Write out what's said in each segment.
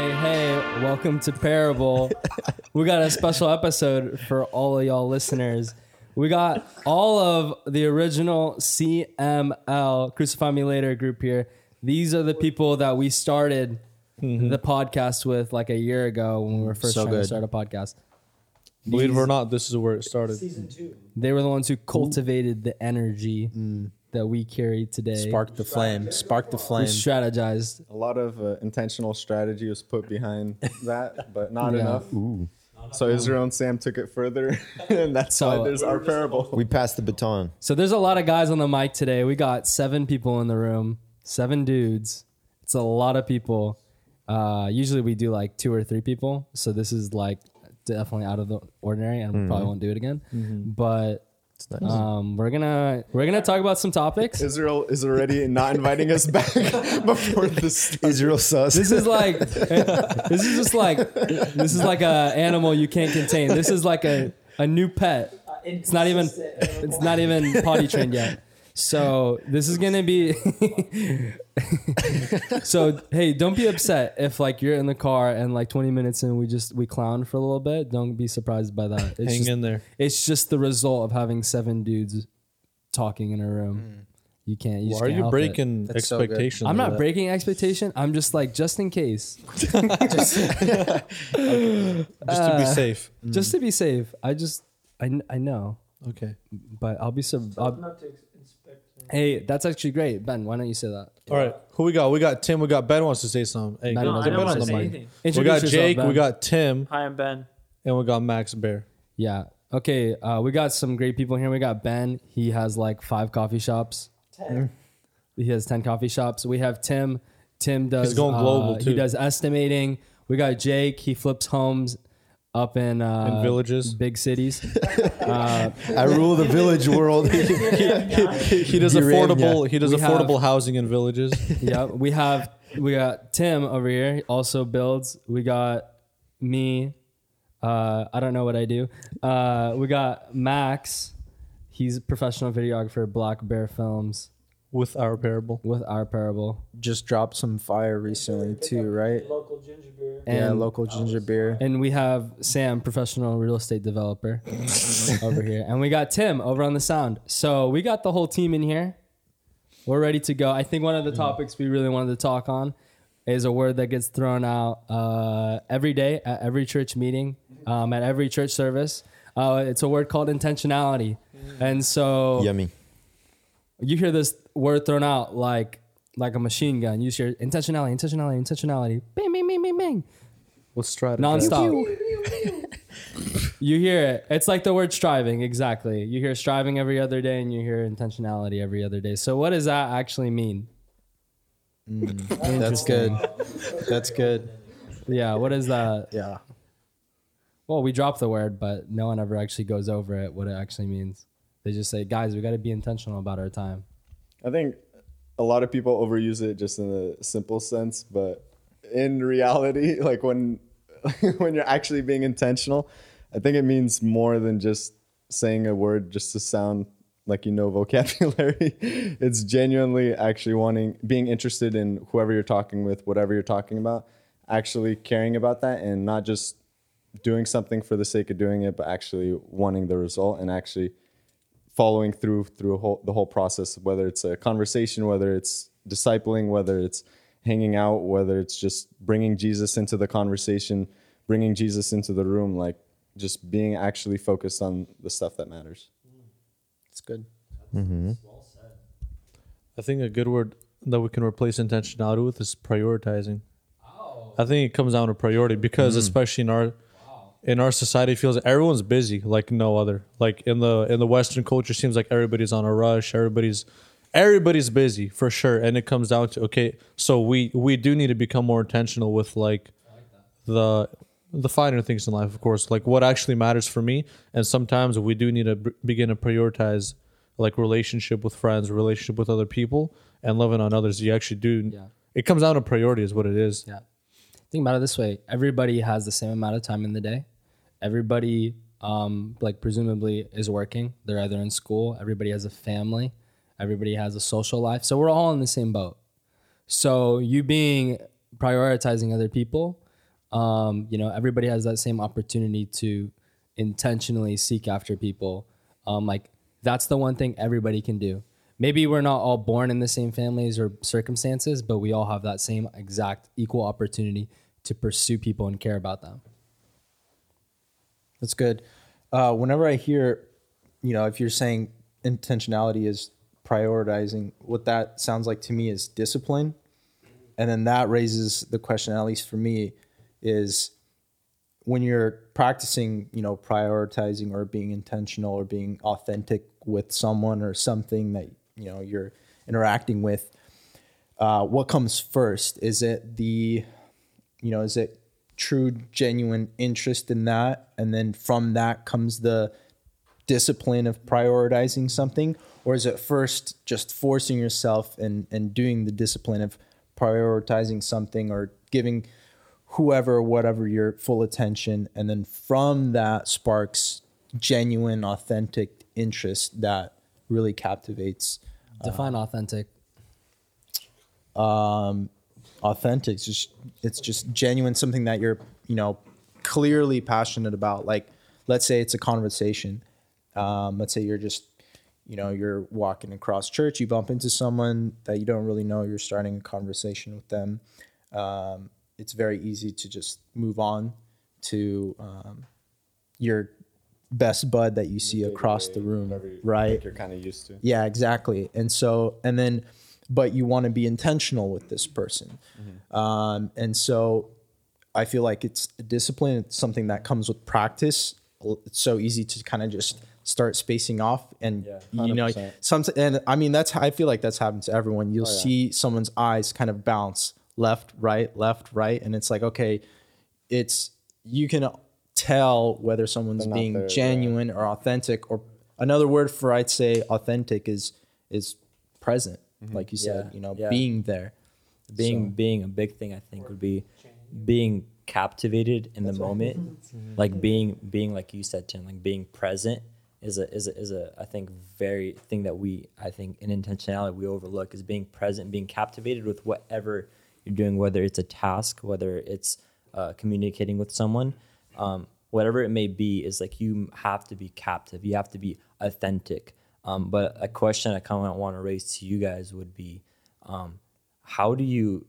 hey, hey, welcome to Parable. we got a special episode for all of y'all listeners. We got all of the original CML, Crucify Me Later group here. These are the people that we started mm-hmm. the podcast with like a year ago when we were first So trying to good. start a podcast. Believe it or not, this is where it started. Season two. They were the ones who cultivated the energy mm. That we carry today. Spark the flame. Spark the flame. we strategized. A lot of uh, intentional strategy was put behind that, but not Yeah. enough. So Israel and Sam took it further, and that's So- why there's our parable. We passed the baton. So there's a lot of guys on the mic today. We got seven people in the room, seven dudes. It's a lot of people. Uh, usually we do like two or three people. So this is like definitely out of the ordinary, and we probably won't do it again. But It's nice. um, we're gonna we're gonna talk about some topics. Israel is already not inviting us back before this. Israel sus. This is like this is just like this is like a animal you can't contain. This is like a a new pet. It's not even it's not even potty trained yet. So this is gonna be. so hey, don't be upset if like you're in the car and like 20 minutes in we just we clown for a little bit. Don't be surprised by that. It's Hang just, in there. it's just the result of having seven dudes talking in a room. Hmm. You can't. You just Why are can't you help it. breaking That's so expectations? I'm not that? breaking expectation. I'm just like just in case, Just to be uh, safe. just hmm. to be safe. I just I, I know, Okay. but I'll be so. I'll, hey, that's actually great, Ben. Why don't you say that? All right. Who we got? We got Tim. We got Ben wants to say something. Hey, Ben get doesn't want to say anything. We Introduce got yourself, Jake. Ben. We got Tim, Hi, I'm Ben. and we got Max Bear. yeah. Okay, uh, we got some great people here. We got Ben. He has like five coffee shops. Ten. He has ten coffee shops. We have Tim. Tim does. He's going uh, global, He too. does estimating. We got Jake. He flips homes up in uh, In villages. big cities. uh, I rule the village world. He does You ran, affordable. He does We have- affordable housing in villages. yeah, we have we got Tim over here. He also builds. We got me. Uh, I don't know what I do. Uh, we got Max. He's a professional videographer, Black Bear Films, with our parable. with our parable. Just dropped some fire recently too, right? Local ginger beer. And, yeah, local ginger beer. And we have Sam, professional real estate developer, over here, and we got Tim over on the sound. So we got the whole team in here. We're ready to go. I think one of the topics we really wanted to talk on is a word that gets thrown out uh, every day at every church meeting, um, at every church service. Uh, it's a word called intentionality, and so Yummy. You hear this word thrown out like like a machine gun. You hear intentionality, intentionality, intentionality, bing, bing, bing, bing, bing Let's try nonstop. you hear it. It's like the word striving, exactly. You hear striving every other day, and you hear intentionality every other day. So, what does that actually mean? Mm, that's good. That's good. Yeah, what is that? Yeah. Well, we drop the word, but no one ever actually goes over it. What it actually means. They just say, "Guys, we got to be intentional about our time." I think a lot of people overuse it just in a simple sense, but in reality, like when when you're actually being intentional, I think it means more than just saying a word just to sound like you know vocabulary. it's genuinely actually wanting being interested in whoever you're talking with, whatever you're talking about, actually caring about that and not just doing something for the sake of doing it, but actually wanting the result and actually following through through a whole, the whole process, whether it's a conversation, whether it's discipling, whether it's hanging out, whether it's just bringing Jesus into the conversation, bringing Jesus into the room, like just being actually focused on the stuff that matters. It's good. Mm-hmm. I think a good word that we can replace intentionality with is prioritizing. Oh. I think it comes down to priority because mm-hmm. especially in our in our society feels like everyone's busy like no other. Like in the in the western culture seems like everybody's on a rush, everybody's everybody's busy for sure and it comes down to okay, so we we do need to become more intentional with like the the finer things in life, of course, like what actually matters for me. And sometimes we do need to b- begin to prioritize like relationship with friends, relationship with other people, and loving on others. You actually do. Yeah. It comes down to priority, is what it is. Yeah. Think about it this way: everybody has the same amount of time in the day. Everybody, um, like presumably, is working. They're either in school. Everybody has a family. Everybody has a social life. So we're all in the same boat. So you being prioritizing other people Um, you know, everybody has that same opportunity to intentionally seek after people. Um, like that's the one thing everybody can do. Maybe we're not all born in the same families or circumstances, but we all have that same exact equal opportunity to pursue people and care about them. That's good. Uh, whenever I hear, you know, if you're saying intentionality is prioritizing, what that sounds like to me is discipline. And then that raises the question, at least for me, is when you're practicing, you know, prioritizing or being intentional or being authentic with someone or something that, you know, you're interacting with, uh, what comes first? Is it the, you know, is it true, genuine interest in that? And then from that comes the discipline of prioritizing something? Or is it first just forcing yourself and, and doing the discipline of prioritizing something or giving whoever, whatever your full attention? And then from that sparks genuine, authentic interest that really captivates Define authentic. Um, authentic. It's just it's just genuine, something that you're you know clearly passionate about. Like let's say it's a conversation. Um, let's say you're just you know you're walking across church, you bump into someone that you don't really know. You're starting a conversation with them. Um, it's very easy to just move on to um, your best bud that you see across the room, right? Like you're kind of used to. Yeah, exactly. And so, and then, but you want to be intentional with this person. Um, and so I feel like it's a discipline. It's something that comes with practice. It's so easy to kind of just start spacing off and you know some and I mean that's I feel like that's happened to everyone. You'll see someone's eyes kind of bounce left, right, left, right and it's like okay, it's you can tell whether someone's being there, yeah. genuine or authentic or another word for I'd say authentic is is present like you said Yeah, you know yeah. being there. Being being a big thing i think would be being captivated in the moment. Like being being like you said tim like being present is a is a, is a i think very thing that we i think in intentionality we overlook is being present being captivated with whatever you're doing whether it's a task whether it's uh, communicating with someone. Um, whatever it may be is like you have to be captive. You have to be authentic um, but a question i kind of want to raise to you guys would be um, how do you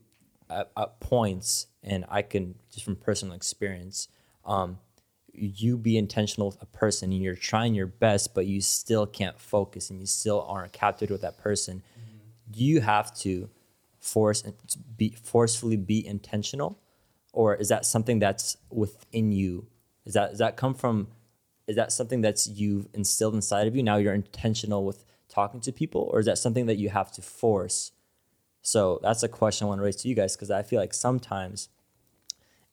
at, at points and i can just from personal experience um, you be intentional with a person and you're trying your best but you still can't focus and you still aren't captured with that person do you have to force and be forcefully be intentional? Or is that something that's within you? Is that does that come from is that something that's you've instilled inside of you now you're intentional with talking to people or is that something that you have to force so that's a question I want to raise to you guys because I feel like sometimes,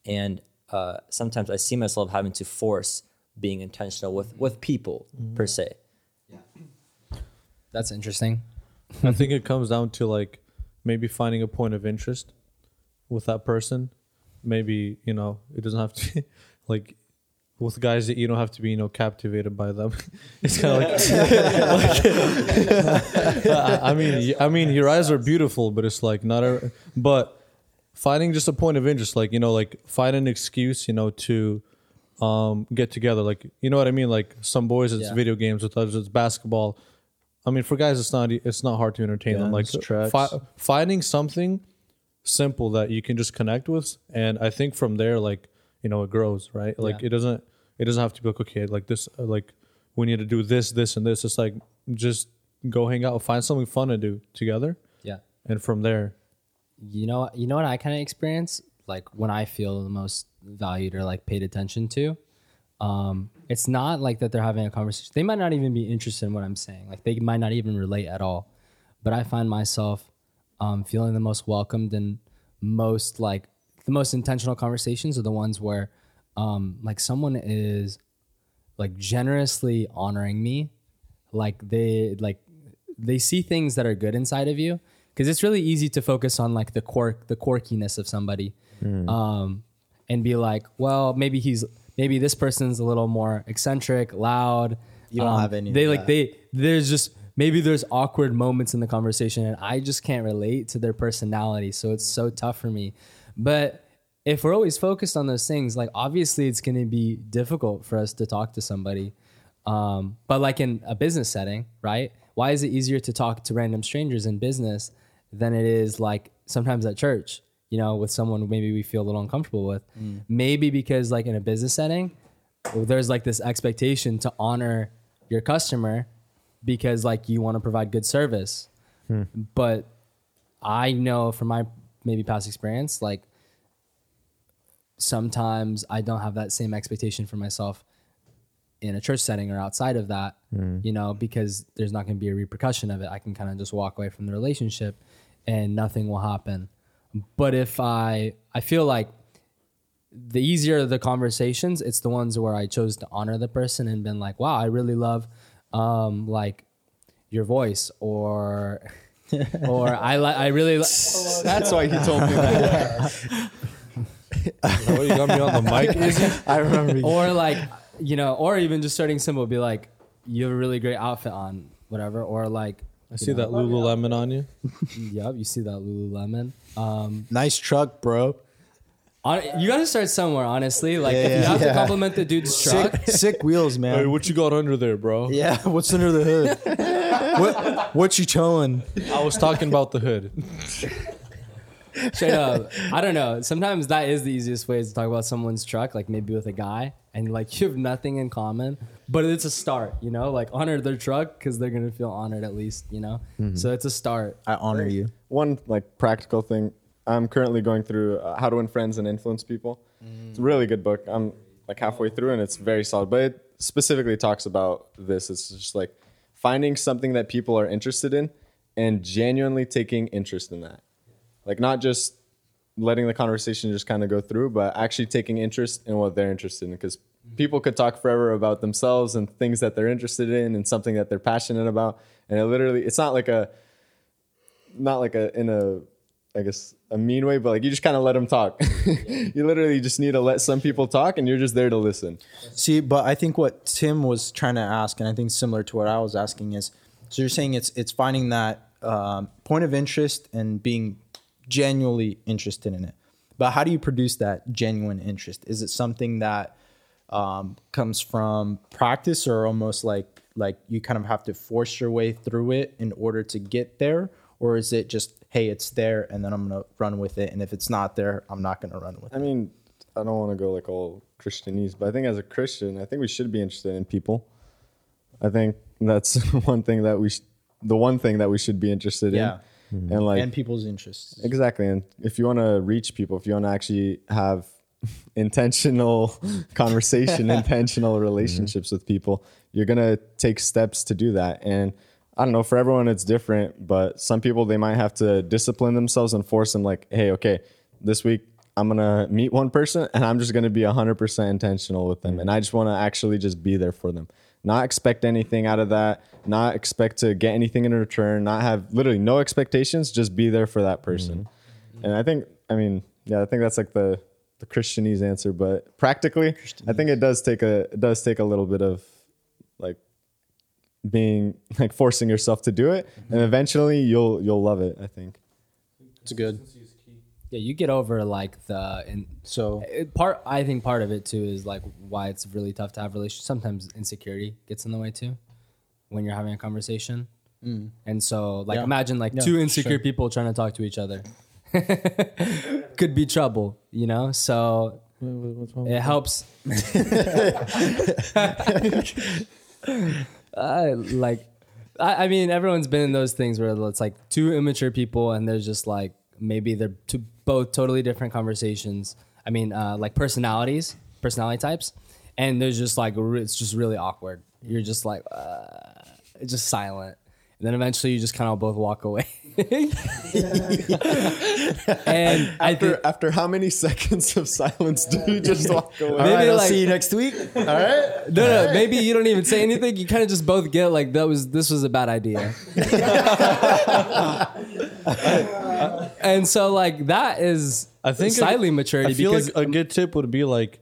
and uh, sometimes I see myself having to force being intentional with with people per se. Yeah. That's interesting. I think it comes down to like maybe finding a point of interest with that person. Maybe, you know, it doesn't have to like with guys that you don't have to be, you know, captivated by them. it's kind of like, like- I mean, I mean, your eyes are beautiful, but it's like not a, but finding just a point of interest, like, you know, like find an excuse, you know, to um, get together. Like, you know what I mean? Like some boys, it's Yeah. video games, with others, it's basketball. I mean, for guys, it's not it's not hard to entertain them. Like fi- finding something simple that you can just connect with, and I think from there, like you know, it grows, right? Like Yeah. it doesn't it doesn't have to be like okay, like this, uh, like we need to do this, this, and this. It's like just go hang out, find something fun to do together, Yeah. and from there, You know, you know what I kind of experience like when I feel the most valued or like paid attention to. Um, it's not like that they're having a conversation. They might not even be interested in what I'm saying. Like they might not even relate at all. But I find myself um, feeling the most welcomed and most like the most intentional conversations are the ones where um, like someone is like generously honoring me like they like they see things that are good inside of you. Because it's really easy to focus on like the quirk the quirkiness of somebody um and be like well maybe he's maybe this person's a little more eccentric loud. You don't Um, have any they like that. they there's just maybe there's awkward moments in the conversation and i just can't relate to their personality so it's so tough for me. But if we're always focused on those things, like obviously it's going to be difficult for us to talk to somebody. Um, but like in a business setting, right? Why is it easier to talk to random strangers in business than it is like sometimes at church? You know, with someone maybe we feel a little uncomfortable with. Maybe because like in a business setting, there's like this expectation to honor your customer because like you want to provide good service. But I know from my maybe past experience, like sometimes I don't have that same expectation for myself in a church setting or outside of that, you know, because there's not going to be a repercussion of it. I can kind of just walk away from the relationship and nothing will happen. But if I, I feel like the easier the conversations, it's the ones where I chose to honor the person and been like, wow, I really love, um, like your voice or, or I like, I really, li- That's why he told me that. Oh, you got me on the mic, Izzy? I remember. or like you know or even just starting simple be like you have a really great outfit on whatever or like I see that Lululemon on you. yep you see that lululemon um nice truck, bro. on, you gotta start somewhere honestly like if you yeah, have to compliment the dude's truck Sick, sick wheels, man. Hey, what you got under there, bro? yeah, what's under the hood? what what you towing? I was talking about the hood. Straight up i don't know sometimes that is the easiest way to talk about someone's truck like maybe with a guy and like you have nothing in common but it's a start you know like honor their truck because they're gonna feel honored at least you know so it's a start I honor you. One like practical thing. I'm currently going through uh, How to Win Friends and Influence People. It's a really good book. I'm like halfway through and it's very solid. But it specifically talks about this. It's just like finding something that people are interested in and genuinely taking interest in that. Like not just letting the conversation just kind of go through, but actually taking interest in what they're interested in. Because people could talk forever about themselves and things that they're interested in and something that they're passionate about. And it literally, it's not like a, not like a in a I guess a mean way, but like you just kind of let them talk. you literally just need to let some people talk, and you're just there to listen. See, but I think what Tim was trying to ask, and I think similar to what I was asking, is so you're saying it's it's finding that um, point of interest and being genuinely interested in it. But how do you produce that genuine interest? Is it something that um, comes from practice, or almost like like you kind of have to force your way through it in order to get there, or is it just hey, it's there, and then I'm gonna run with it, and if it's not there, I'm not gonna run with I it. I mean, I don't want to go like all Christianese, but I think as a Christian, I think we should be interested in people. I think that's one thing that we, sh- the one thing that we should be interested Yeah. in, Mm-hmm. and like and people's interests. Exactly. And if you want to reach people, if you want to actually have intentional conversation, intentional mm-hmm. relationships with people, you're going to take steps to do that. And I don't know, for everyone it's different, but some people they might have to discipline themselves and force them like, "Hey, okay, this week I'm going to meet one person and I'm just going to be 100% intentional with them mm-hmm. and I just want to actually just be there for them." Not expect anything out of that, not expect to get anything in return, not have literally no expectations, just be there for that person. Mm-hmm. And I think, I mean, yeah, I think that's like the the Christianese answer, but practically, I think it does take a it does take a little bit of like being like forcing yourself to do it, and mm-hmm. eventually you'll you'll love it. I think. It's good. Yeah you get over like the and So it, part i think part of it too is like why it's really tough to have relationships sometimes insecurity gets in the way too when you're having a conversation. And so like Yeah. imagine like Yeah, two insecure people trying to talk to each other. Could be trouble you know? So it helps. Uh, like I, I mean everyone's been in those things where it's like two immature people and there's just like maybe they're two both totally different conversations. I mean uh, like personalities personality types. And there's just like it's just really awkward. You're just like uh, just silent and then eventually you just kind of both walk away and i think After after how many seconds of silence do you just walk away? all Maybe right, I'll like- see you next week. All right. No, no, maybe you don't even say anything. You kind of just both get like that was this was a bad idea. and so like that is I think slightly maturity I feel because like a good tip would be like,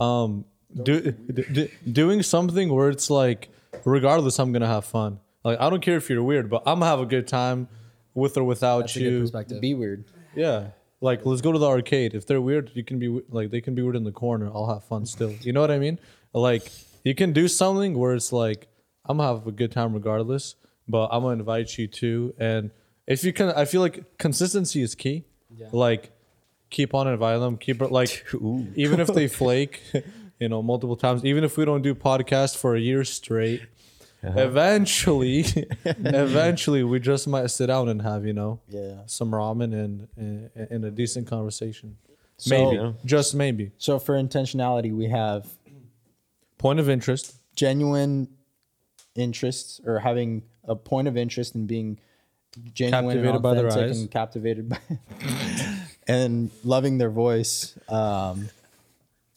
um, do, do, doing something where it's like, regardless, I'm gonna have fun. Like I don't care if you're weird, but I'm gonna have a good time with or without that's a good you. perspective. Be weird. Yeah, Like, let's go to the arcade. If they're weird, you can be like they can be weird in the corner. I'll have fun still. You know what I mean? Like, you can do something where it's like I'm gonna have a good time regardless, but I'm gonna invite you too. And if you can, I feel like consistency is key. Yeah. Like, keep on inviting them. Keep it like even if they flake, you know, multiple times. Even if we don't do podcast for a year straight, eventually, eventually we just might sit down and have you know Yeah. some ramen and and, and a decent conversation. So- maybe, Yeah. just maybe. So for intentionality, we have Point of interest. genuine interests or having a point of interest in being genuine Captivated and by their authentic eyes. and captivated by and loving their voice. Um,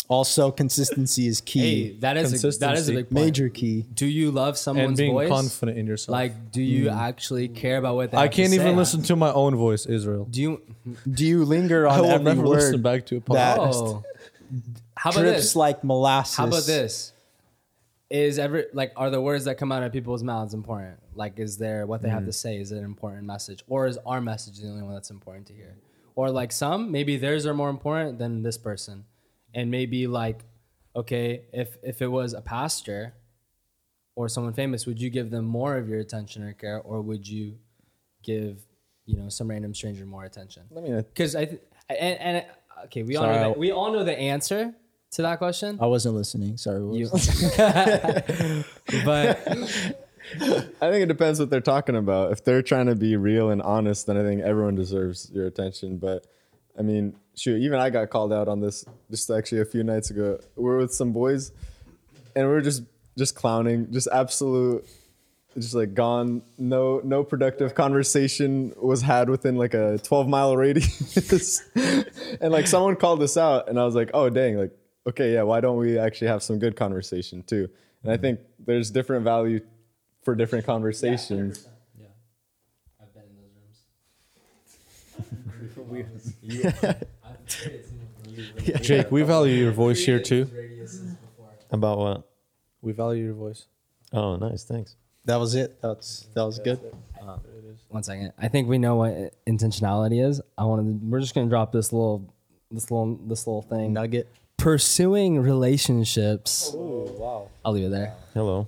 also, consistency is Hey, key, that is a, that is a big point. major key. Do you love someone's And someone's being voice? confident in yourself. Like, do you mm. actually care about what they I have to can't even say? listen to my own voice, Israel. Do you? Do you linger on I on will every never listen back to a that podcast. Oh, how about drips this? like molasses? How about this? Is every like are the words that come out of people's mouths important? Like, is there what they have to mm. say? Is it an important message, or is our message the only one that's important to hear? Or like some, maybe theirs are more important than this person, and maybe like, okay, if if it was a pastor or someone famous, would you give them more of your attention or care, or would you give you know some random stranger more attention? let me uh, Because I th- and, and okay, we all know that, we all know the answer to that question. I wasn't listening. Sorry. was- but I think it depends what they're talking about. If they're trying to be real and honest, then I think everyone deserves your attention. But I mean, shoot, even I got called out on this just actually a few nights ago. We were with some boys, and we were just just clowning, just absolute, just like gone. No no productive conversation was had within like a twelve mile radius, and like someone called us out, and I was like, oh dang, like okay, yeah, why don't we actually have some good conversation too? And I mm-hmm. think there's different value for different conversations. I've been in those. Jake, we value your voice here too. About what? We value your voice. Oh, nice. Thanks. that was it. That's that was good. Uh, one second. I think we know what intentionality is. I wanted. To, we're just gonna drop this little, this little, this little thing. Nugget. Pursuing relationships. Oh wow! I'll leave it there. Hello.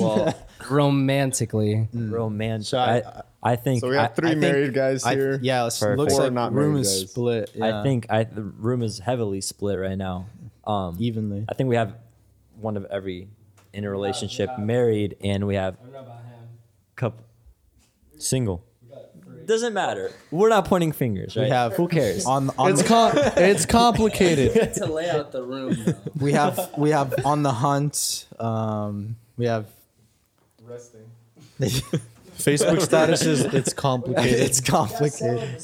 Well, Romantically. Mm. romantic. So I- I, I think So we have three I think- married guys I, here. yeah, it's, Perfect. looks Four like not room is guys. split. Yeah, I think I the room is heavily split right now. Um, evenly. I think we have one of every in a relationship, married, and we have couple. Single. Doesn't matter. We're not pointing fingers, right? We have Who cares? on on It's the, com- it's complicated. to lay out the room. we have we have on the hunt. Um, we have Resting. Facebook status is it's complicated. it's complicated.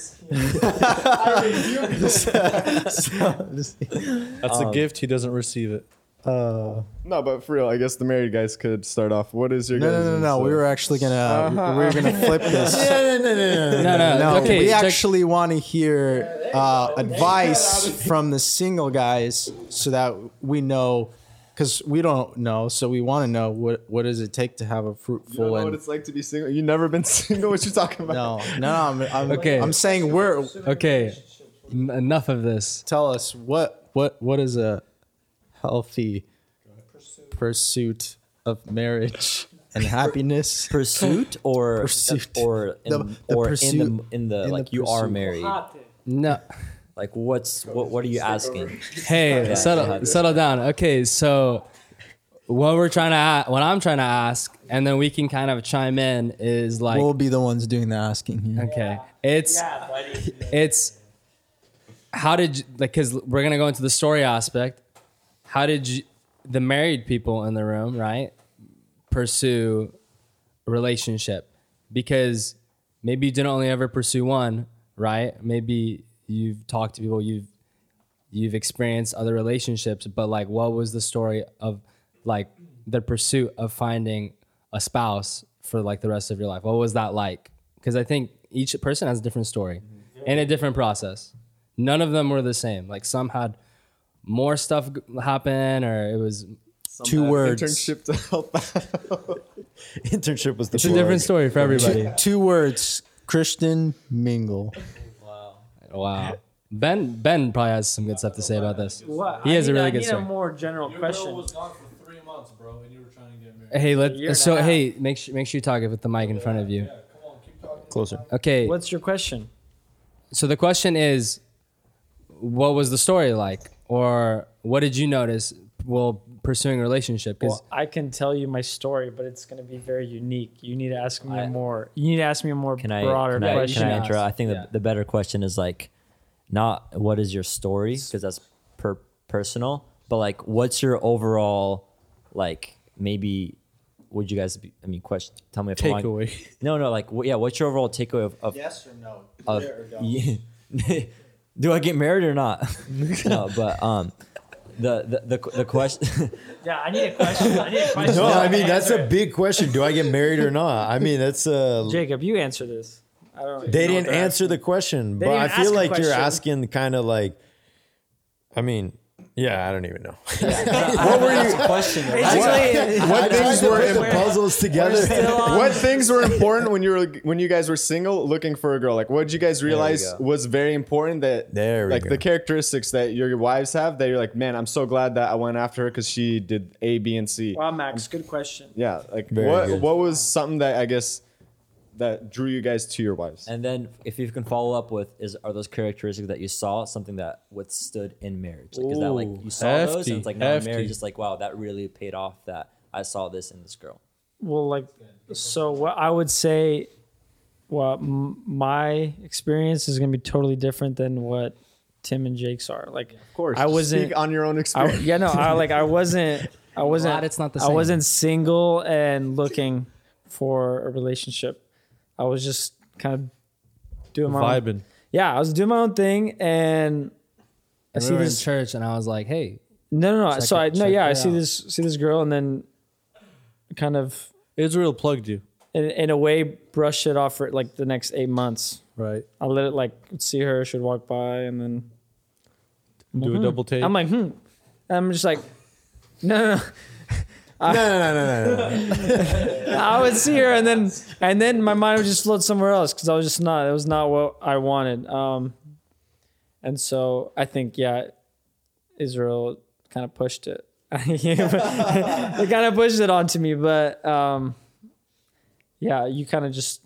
That's a gift. He doesn't receive it. Uh, No, but for real, I guess the married guys could start off. What is your no, no, no, no. We were actually gonna we were gonna flip this. no, no, No, okay. we check- actually want to hear uh, advice from the single guys so that we know, because we don't know, so we want to know what what does it take to have a You don't fruitful know what and it's like to be single. You've never been single. What you talking about? no, no, I'm, I'm Okay. I'm saying we're okay. En- enough of this. tell us what what what is a healthy pursuit of marriage and happiness. pursuit or Pursuit. or in, The- the or in pursuit- the in the in the like you are married. No. Like what's what what are you asking? Hey, Yeah. settle settle down. Okay, so what we're trying to a- what I'm trying to ask, and then we can kind of chime in is like We'll be the ones doing the asking here. okay, it's it's how did you, like because we're gonna go into the story aspect. How did you, the married people in the room right pursue a relationship? Because maybe you didn't only ever pursue one, right? Maybe you've talked to people, you've you've experienced other relationships, but like what was the story of like the pursuit of finding a spouse for like the rest of your life? What was that like? Because I think each person has a different story mm-hmm. and a different process. None of them were the same. Like some had more stuff happen, or it was. Two words. Internship to help out. Internship was the It's a different story for everybody. Two words. Christian mingle. Wow. Ben Ben probably has some good stuff to say about this. What? He I has a need- really I good need story. a more general question. girl was gone for three months, bro, and you were trying to get married. Hey, year let and so a half. hey, make sure make sure you talk it with the mic in front of you. Yeah, come on, keep talking. Closer. Okay. What's your question? So the question is, what was the story like, or what did you notice while pursuing a relationship? Because Well, I can tell you my story, but it's going to be very unique. You need to ask me I- a more. You need to ask me a more Can I broader can I, question. can I interrupt? I think Yeah. the, the better question is like not what is your story because that's per personal, but like what's your overall like maybe would you guys be, I mean question tell me if I'm wrong. No, no, like wh- yeah, what's your overall takeaway of, of Yes or no? of Yeah. do I get married or not? no, but um the the the, the question Yeah, I need a question. I need a question. No, I mean that's a Answer it. big question. Do I get married or not? I mean that's uh Jacob, you answer this. I don't. they know didn't they're answer the question, They but I feel like you're asking kind of like I mean, yeah, I don't even know. what were you question? Basically, what things were put in the where- puzzles together? still on- what things were important when you were when you guys were single looking for a girl? Like, what did you guys realize go. was very important that There we like go. the characteristics that your, your wives have that you're like, man, I'm so glad that I went after her because she did A, B, and C. Wow, Max, good question. Yeah, like Very what good. what was something that I guess that drew you guys to your wives? And then if you can follow up with is are those characteristics that you saw something that withstood in marriage? Like is that like you saw those and it's like now in marriage it's like wow that really paid off that I saw this in this girl. Well, like, so what I would say, well, m- my experience is going to be totally different than what Tim and Jake's are. Like, of course, I wasn't. speak on your own I, experience. yeah, no, I like I wasn't. I wasn't. glad it's not the same. I wasn't single and looking for a relationship. I was just kind of doing my own. Vibing. Yeah, I was doing my own thing, and I we see were in this. church, and I was like, hey, No, no, no. Check so it- I no, check yeah, I see out. this see this girl, and then kind of Israel plugged you, in, in a way brush it off for like the next eight months. right? I let it like see her, she'd walk by, and then Do a double take. I'm like, hmm. I'm just like, no, no, no. No, no, no, no, no. I would see her, and then and then my mind would just float somewhere else because I was just not. It was not what I wanted. Um, and so I think yeah, Israel kind of pushed it. they kind of pushed it onto me, but um, yeah, you kind of just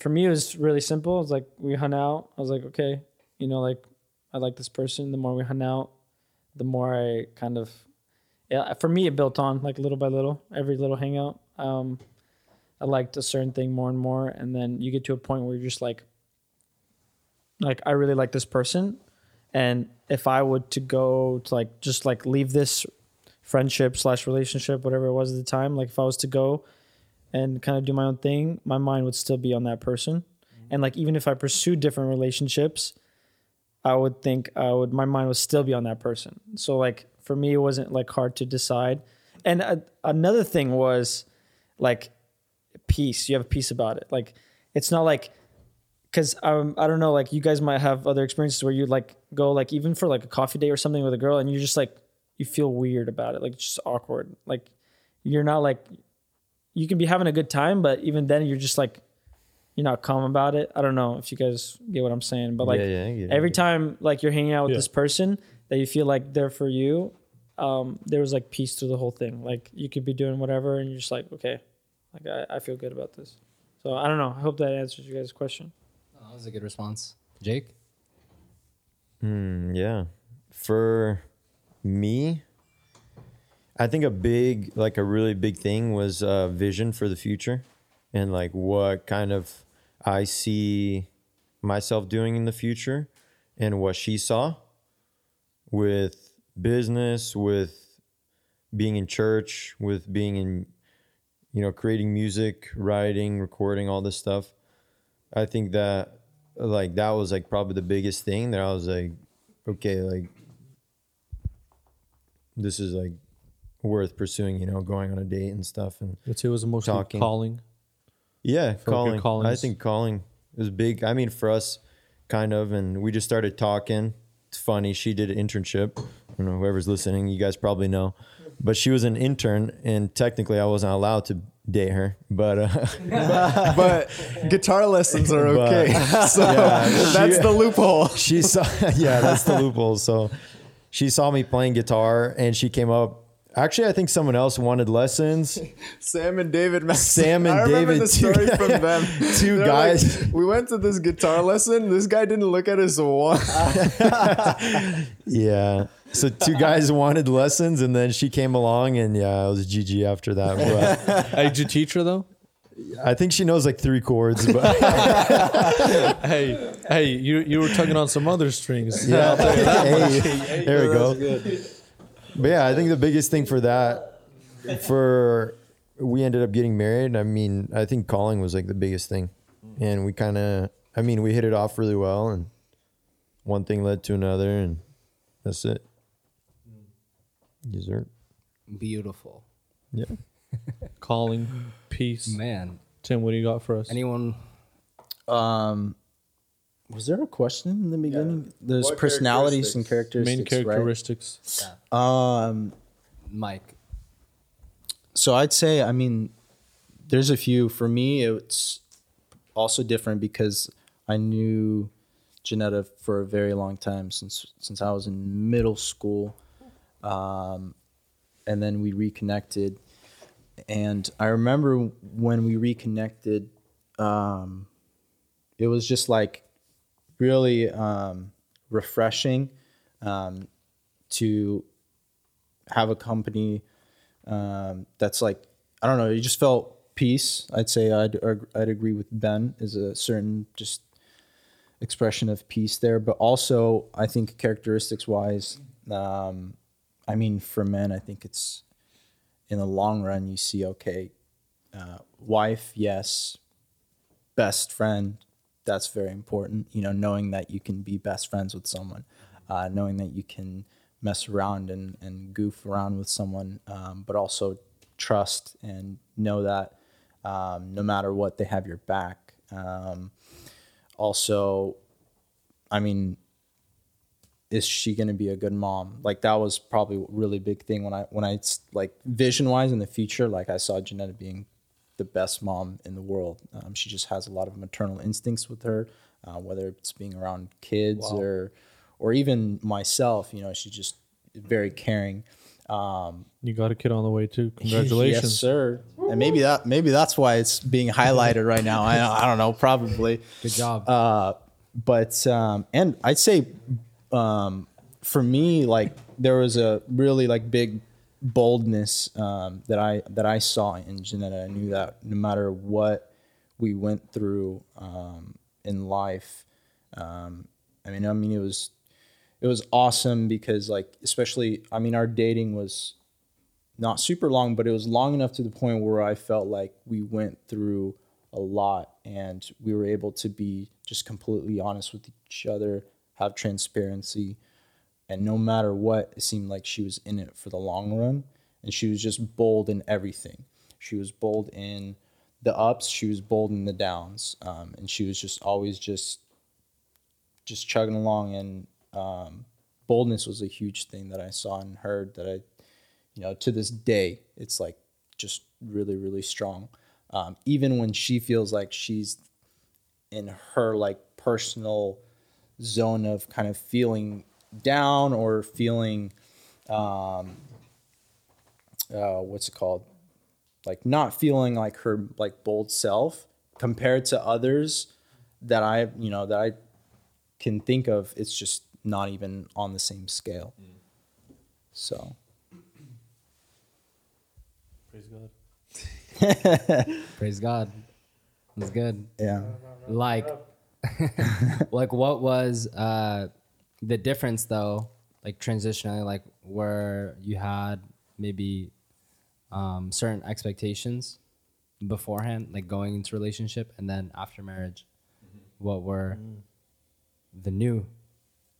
for me it was really simple. It's like we hung out. I was like, okay, you know, like I like this person. The more we hung out, the more I kind of yeah, for me it built on like little by little every little hangout. Um i liked a certain thing more and more and then you get to a point where you're just like like i really like this person and if i would to go to like just like leave this friendship slash relationship whatever it was at the time like if i was to go and kind of do my own thing my mind would still be on that person. And like even if i pursued different relationships I would think I would my mind would still be on that person. So like for me, it wasn't like hard to decide. And uh, another thing was like peace. You have a peace about it. Like it's not like because um, I don't know. Like you guys might have other experiences where you like go like even for like a coffee date or something with a girl, and you're just like you feel weird about it. Like just awkward. Like you're not like you can be having a good time, but even then you're just like you're not calm about it. I don't know if you guys get what I'm saying, but like yeah, yeah, I get it, I every time like you're hanging out with Yeah. this person that you feel like they're for you, um, there was like peace to the whole thing. Like you could be doing whatever and you're just like, okay, like I, I feel good about this. So I don't know. I hope that answers you guys' question. that was a good response, Jake. Hmm, yeah. For me, I think a big, like a really big thing was uh, vision for the future and like what kind of I see myself doing in the future and what she saw with business, with being in church, with being in, you know, creating music, writing, recording, all this stuff. I think that like that was like probably the biggest thing that I was like, okay, like this is like worth pursuing, you know, going on a date and stuff. And say it was mostly Talking. calling. yeah, like calling. I think calling is big. I mean, for us, kind of, and we just started talking. Funny. She did an internship. I don't know whoever's listening. You guys probably know, but she was an intern, and technically, I wasn't allowed to date her, but uh, but guitar lessons are But- okay. so that's the loophole. she saw yeah that's the loophole so she saw me playing guitar and she came up actually i think someone else wanted lessons Sam and David. Man, Sam and I remember David, the story two- from them. two They're guys. like, we went to this guitar lesson. This guy didn't look at his watch. yeah so two guys wanted lessons and then she came along and yeah it was gg after that but Hey, did you teach her though? i think she knows like three chords but Hey, hey, you you were tugging on some other strings. yeah hey, there we go but yeah i think the biggest thing for that for we ended up getting married i mean i think calling was like the biggest thing and we kind of i mean we hit it off really well and one thing led to another and that's it dessert Beautiful. yeah Calling, peace. Man. Tim, what do you got for us? Anyone Um, was there a question in the beginning? There's What personalities and characteristics. Main characteristics. Right? Um, Mike. so I'd say, I mean, there's a few. For me, it's also different because I knew Janetta for a very long time since since I was in middle school, um, and then we reconnected. And I remember when we reconnected, um, it was just like really um, refreshing um, to have a company um, that's like I don't know. You just felt peace. I'd say I'd I'd agree with Ben. Is a certain just expression of peace there, but also I think characteristics wise, um, I mean for men, I think it's in the long run you see okay, uh, wife yes, best friend that's very important. You know, knowing that you can be best friends with someone, uh, knowing that you can mess around and, and goof around with someone, um, but also trust and know that um, no matter what, they have your back. Um, also, I mean, is she going to be a good mom? Like that was probably a really big thing when I when I like vision wise in the future. Like I saw Janetta being the best mom in the world. Um, she just has a lot of maternal instincts with her, uh, whether it's being around kids or or even myself. You know, she's just very caring. Um, You got a kid on the way too. Congratulations. yes, sir. And maybe that maybe that's why it's being highlighted right now. I I don't know, probably. Good job. Uh, but um, and I'd say um, for me, like there was a really like big boldness um, that I that I saw in Janetta. I knew that no matter what we went through um, in life, um, I mean, I mean, it was it was awesome because like especially, I mean, our dating was not super long, but it was long enough to the point where I felt like we went through a lot and we were able to be just completely honest with each other, have transparency. And no matter what, it seemed like she was in it for the long run. And she was just bold in everything. She was bold in the ups, she was bold in the downs. Um, and she was just always just just chugging along and um, boldness was a huge thing that I saw and heard that I you know, to this day, it's like just really, really strong. Um, even when she feels like she's in her like personal zone of kind of feeling down or feeling, um, uh, what's it called? Like not feeling like her like bold self compared to others that I, you know, that I can think of. It's just not even on the same scale. So. Praise God. Praise God. That's good. Yeah. Like, like what was uh, the difference though? Like transitionally, like where you had maybe um, certain expectations beforehand, like going into relationship, and then after marriage, what were the new?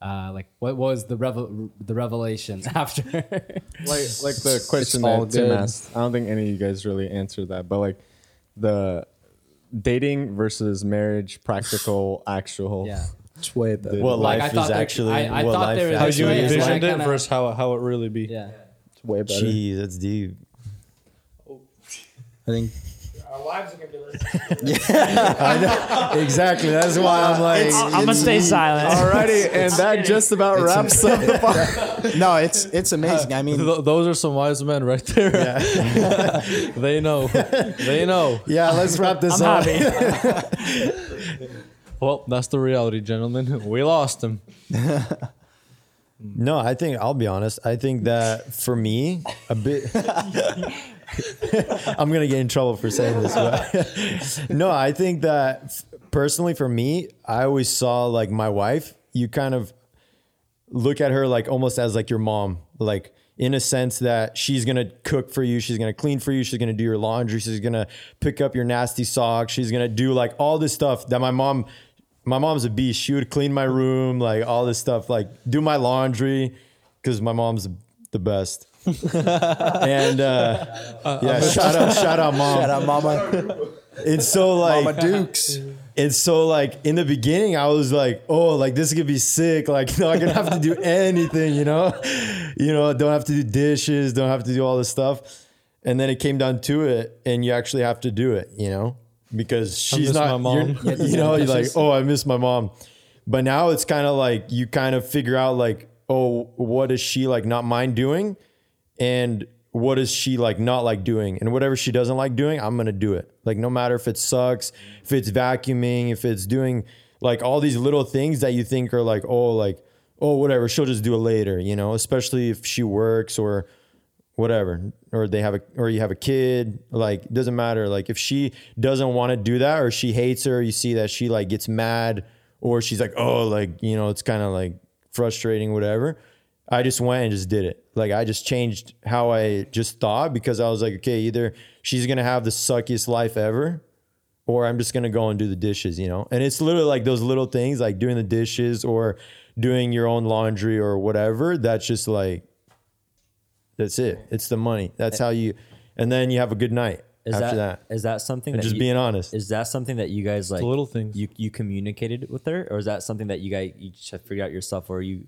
Uh, like what was the revel- the revelation after? like like the question all that Tim asked. I don't think any of you guys really answered that, but like the dating versus marriage, practical, actual. yeah. It's way better. what Like, life I thought is there- actually I- I what thought life there was- How you right. actually is It's envisioned like it kinda- versus how how it really be. Yeah. It's way better. Jeez, that's deep. I think Our wives are gonna be listening. exactly. That's why I'm like. I'm gonna stay silent. Alrighty, and that just about wraps up the part. no, it's it's amazing. I mean, Th- those are some wise men right there. they know. They know. yeah, let's wrap this I'm up. happy. Well, that's the reality, gentlemen. We lost him. No, I think I'll be honest. I think that for me, a bit. I'm gonna get in trouble for saying this, but no, I think that f- personally for me, I always saw like my wife. You kind of look at her like almost as like your mom, like in a sense that she's gonna cook for you, she's gonna clean for you, she's gonna do your laundry, she's gonna pick up your nasty socks, she's gonna do like all this stuff that my mom. My mom's a beast. She would clean my room, like all this stuff, like do my laundry, because my mom's the best. and uh, yeah, shout out, shout out, mom. shout out, Mama, It's so like Mama Dukes. it's so like in the beginning I was like, oh, like this could be sick. Like not gonna have to do anything, you know? You know, don't have to do dishes, don't have to do all this stuff. And then it came down to it, and you actually have to do it, you know? Because she's not my mom. You, know, you're like, oh, I miss my mom. But now it's kind of like you kind of figure out like, oh, what is she like not mind doing? and what is she like not like doing and whatever she doesn't like doing i'm gonna do it like no matter if it sucks if it's vacuuming if it's doing like all these little things that you think are like oh like oh whatever she'll just do it later you know especially if she works or whatever or they have a or you have a kid like doesn't matter. Like if she doesn't want to do that or she hates her you see that she like gets mad or she's like oh like you know it's kind of like frustrating whatever. I just went and just did it. Like i just changed how i just thought because i was like okay either she's gonna have the suckiest life ever or i'm just gonna go and do the dishes you know? And it's literally like those little things like doing the dishes or doing your own laundry or whatever that's just like that's it. It's the money. That's how you, and then you have a good night Is after that, that. is that something And that just you, being honest. Is that something that you guys like? little things. You you communicated with her, or is that something that you guys you just have to figure out yourself, or you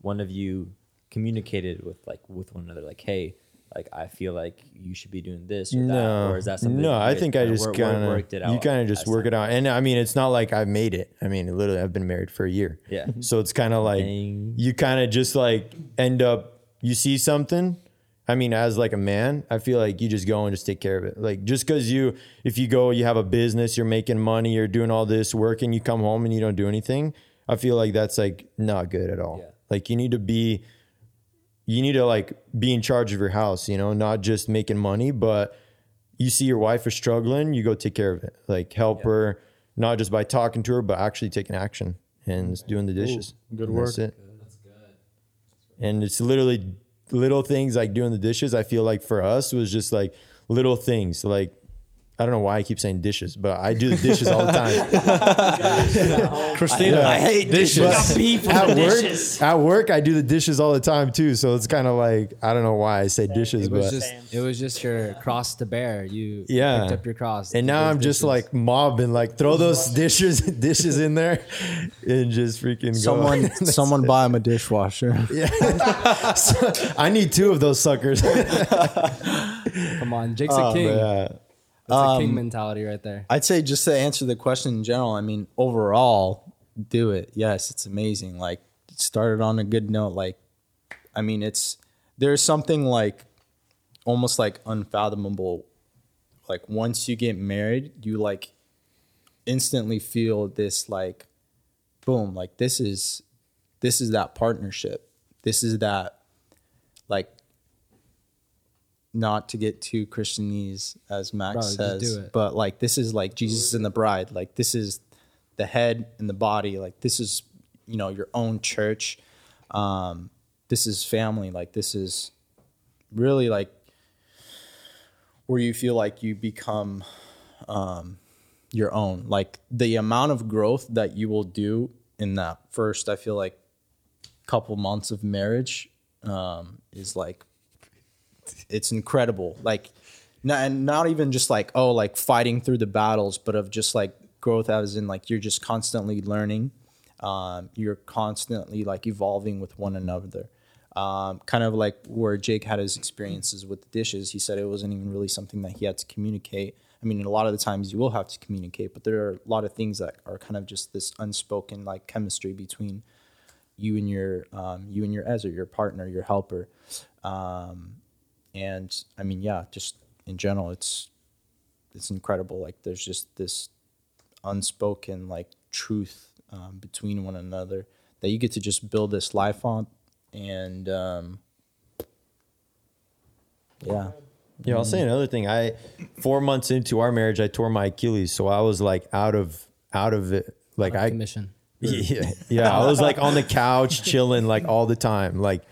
one of you communicated with like with one another, like, hey, like I feel like you should be doing this or that, No, or is that something? no. that you I guys think I kinda just wor- wor- kind of worked it out. You kind of just as work time- it out, and I mean, it's not like I made it. I mean, literally, I've been married for a year. Yeah. So it's kind of like Dang. you kind of just like end up. You see something. I mean, as like a man, I feel like you just go and just take care of it. Like just because you, if you go, you have a business, you're making money, you're doing all this work, and you come home and you don't do anything. I feel like that's like not good at all. Yeah. Like you need to be you need to like be in charge of your house, you know, not just making money, but you see your wife is struggling, you go take care of it. Like help her, not just by talking to her, but actually taking action and doing the dishes. good And That's work. it. And it's literally little things like doing the dishes. I feel like for us was just like little things. Like I don't know why I keep saying dishes, but I do the dishes all the time. Christina, I hate dishes. beef at the work, dishes. at work, I do the dishes all the time too. So it's kind of like I don't know why I say dishes, It was but just it was just your cross to bear. You Yeah. picked up your cross. and now I'm just dishes. like mobbing, like throw those dishes dishes in there, and just freaking go. Someone, That's someone it. buy him a dishwasher. So, I need two of those suckers. come on, Jake's a oh, king. yeah. That's a king um, mentality right there. I'd say just to answer the question in general, I mean, overall, do it. Yes, it's amazing. Like, it started on a good note. Like, I mean, it's there's something like almost like unfathomable. Like, once you get married, you like instantly feel this like, boom, like this is this is that partnership. This is that like not to get too Christianese as Max Bro, says, but like this is like Jesus and the bride. Like this is the head and the body. Like this is you know your own church. Um, this is family. Like this is really like where you feel like you become um, your own. Like the amount of growth that you will do in that first, I feel like couple months of marriage um, is like it's incredible. Like, not, and not even just like oh, like fighting through the battles, but of just like growth as in like you're just constantly learning. Um, you're constantly like evolving with one another. Um, kind of like where Jake had his experiences with the dishes. He said it wasn't even really something that he had to communicate. I mean, a lot of the times you will have to communicate, but there are a lot of things that are kind of just this unspoken like chemistry between you and your um, you and your ezer, your partner, your helper, um, and I mean, yeah, just in general, it's it's incredible. Like there's just this unspoken like truth um, between one another that you get to just build this life on, and um, yeah, Yeah, I'll say another thing. I four months into our marriage, I tore my Achilles, so I was like out of out of it. Like I, commission. yeah, yeah, I was like on the couch chilling like all the time, like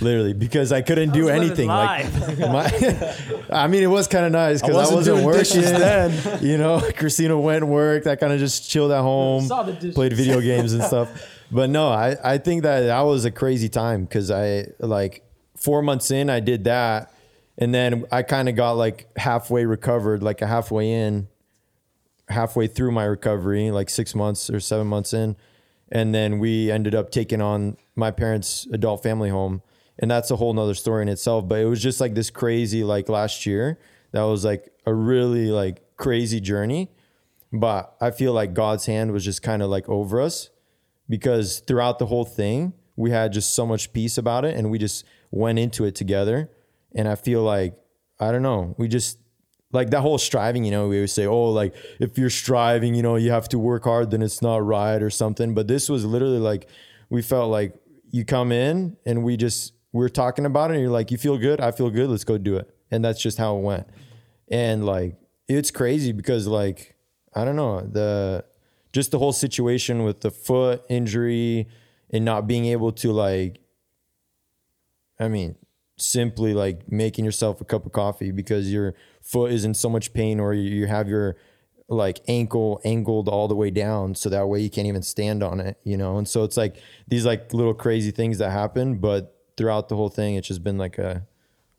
literally because I couldn't do anything. Like my, I mean, it was kind of nice because I wasn't, doing working dishes then. You know, Christina went and worked. I kind of just chilled at home, Saw the dishes. played video games and stuff. But no, I I think that that was a crazy time because I like four months in, I did that, and then I kind of got like halfway recovered, like a halfway in, halfway through my recovery, like six months or seven months in. And then we ended up taking on my parents' adult family home. And that's a whole nother story in itself. But it was just like this crazy, like last year, that was like a really like crazy journey. But I feel like God's hand was just kind of like over us because throughout the whole thing, we had just so much peace about it and we just went into it together. And I feel like, I don't know, we just, like that whole striving, you know, we always say, oh, like if you're striving, you know, you have to work hard, then it's not right or something. But this was literally like, we felt like you come in and we just, we're talking about it and you're like, you feel good? I feel good. Let's go do it. And that's just how it went. And like, it's crazy because like, I don't know, the, just the whole situation with the foot injury and not being able to like, I mean, simply like making yourself a cup of coffee because your foot is in so much pain or you have your like ankle angled all the way down so that way you can't even stand on it you know and so it's like these like little crazy things that happen but throughout the whole thing it's just been like a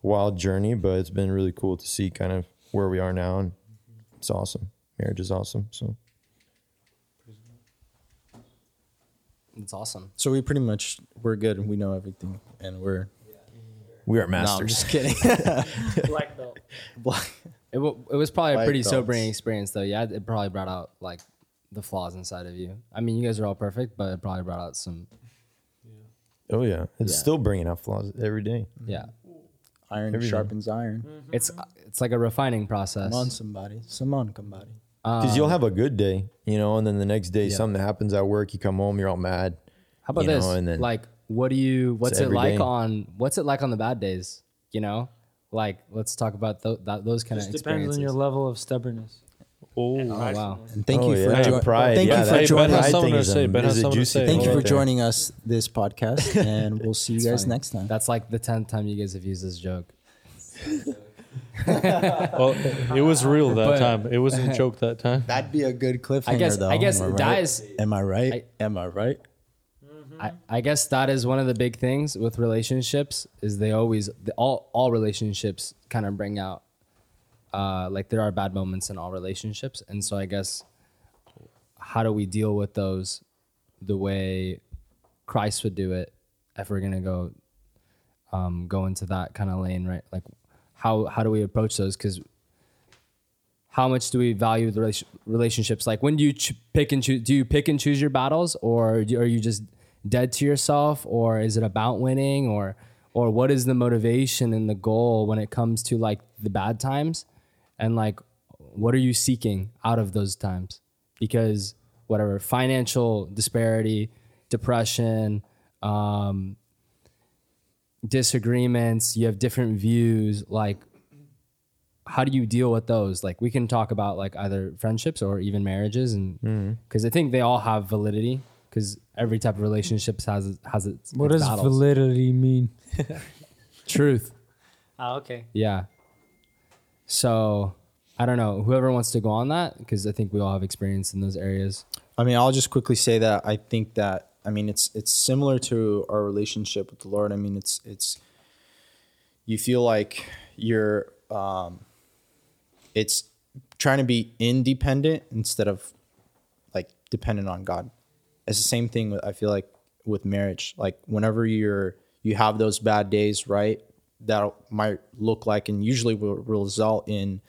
wild journey but it's been really cool to see kind of where we are now and it's awesome marriage is awesome so It's awesome. so we pretty much we're good and we know everything, and we're we are masters. no, I'm just kidding. Black belt. It, w- it was probably a pretty belts. sobering experience, though. Yeah, it probably brought out like the flaws inside of you. I mean, you guys are all perfect, but it probably brought out some. Oh yeah it's Yeah. still bringing out flaws every day Yeah, iron Everything. sharpens iron. Mm-hmm. it's uh, it's like a refining process. Come on, somebody. Come on, somebody. Um, because you'll have a good day you know and then the next day Yeah. something happens at work you come home you're all mad How about you know, this? and then- like, what do you? What's it every like day. on? What's it like on the bad days? You know, like let's talk about th- that, those kind of Just depends experiences. on your level of stubbornness. Oh, uh, oh wow, And thank Oh, you for yeah. jo- pride. thank yeah, you for Hey, joining us. thing is say. a- Ben has is a juicy say. Thank you for joining us this podcast, and we'll see you guys next time. that's like the tenth time you guys have used this joke. Well, it was real that But- time. It wasn't a joke that time. That'd be a good cliffhanger, I guess- though. I guess Am right? guys- Am I right? Am I right? I, I guess that is one of the big things with relationships is they always the, all all relationships kind of bring out uh, like there are bad moments in all relationships. And so I guess how do we deal with those the way Christ would do it if we're gonna go um, go into that kind of lane right? Like how how do we approach those? Because how much do we value the rela- relationships? Like when do you ch- pick and choose do you pick and choose your battles? Or do, are you just dead to yourself? Or is it about winning? Or or what is the motivation and the goal when it comes to like the bad times and like what are you seeking out of those times because whatever financial disparity depression um disagreements you have different views like how do you deal with those like we can talk about like either friendships or even marriages and because i think they all have validity because every type of relationships has has its What its does battles. validity mean? truth Ah, okay. yeah so i don't know whoever wants to go on that because i think we all have experience in those areas I mean, I'll just quickly say that I think that I mean it's it's similar to our relationship with the Lord. I mean, it's it's you feel like you're um it's trying to be independent instead of like dependent on God. It's the same thing with I feel like with marriage. Like whenever you're you have those bad days, right? That might look like and usually will, result in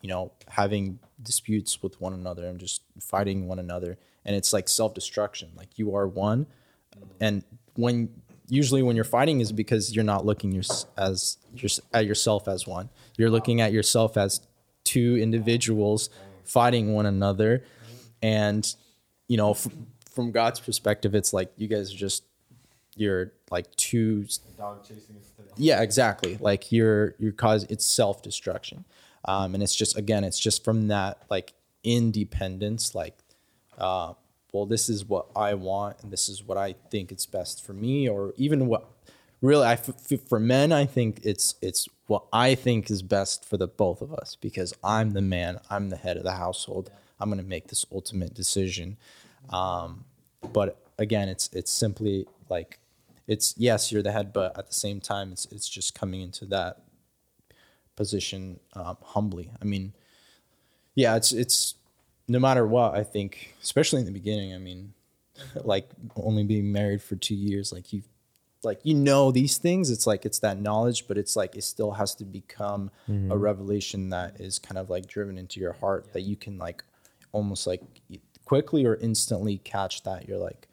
you know having disputes with one another and just fighting one another. And it's like self-destruction like you are one. And when usually when you're fighting is because you're not looking your, as your, at yourself as one. You're looking at yourself as two individuals fighting one another. And you know f- from god's perspective it's like you guys are just you're like two yeah exactly. Like you're you're cause it's self-destruction. Um, and it's just again it's just from that like independence like uh, well this is what i want and this is what i think it's best for me or even what really i f- f- for men i think it's it's what i think is best for the both of us because i'm the man i'm the head of the household. I'm going to make this ultimate decision. Um, but again it's it's simply like it's yes you're the head but at the same time it's it's just coming into that position um, humbly. I mean yeah it's it's no matter what i think especially in the beginning i mean like only being married for two years like you like you know these things. It's like it's that knowledge but it's like it still has to become a revelation that is kind of like driven into your heart that you can like almost like quickly or instantly catch that. You're like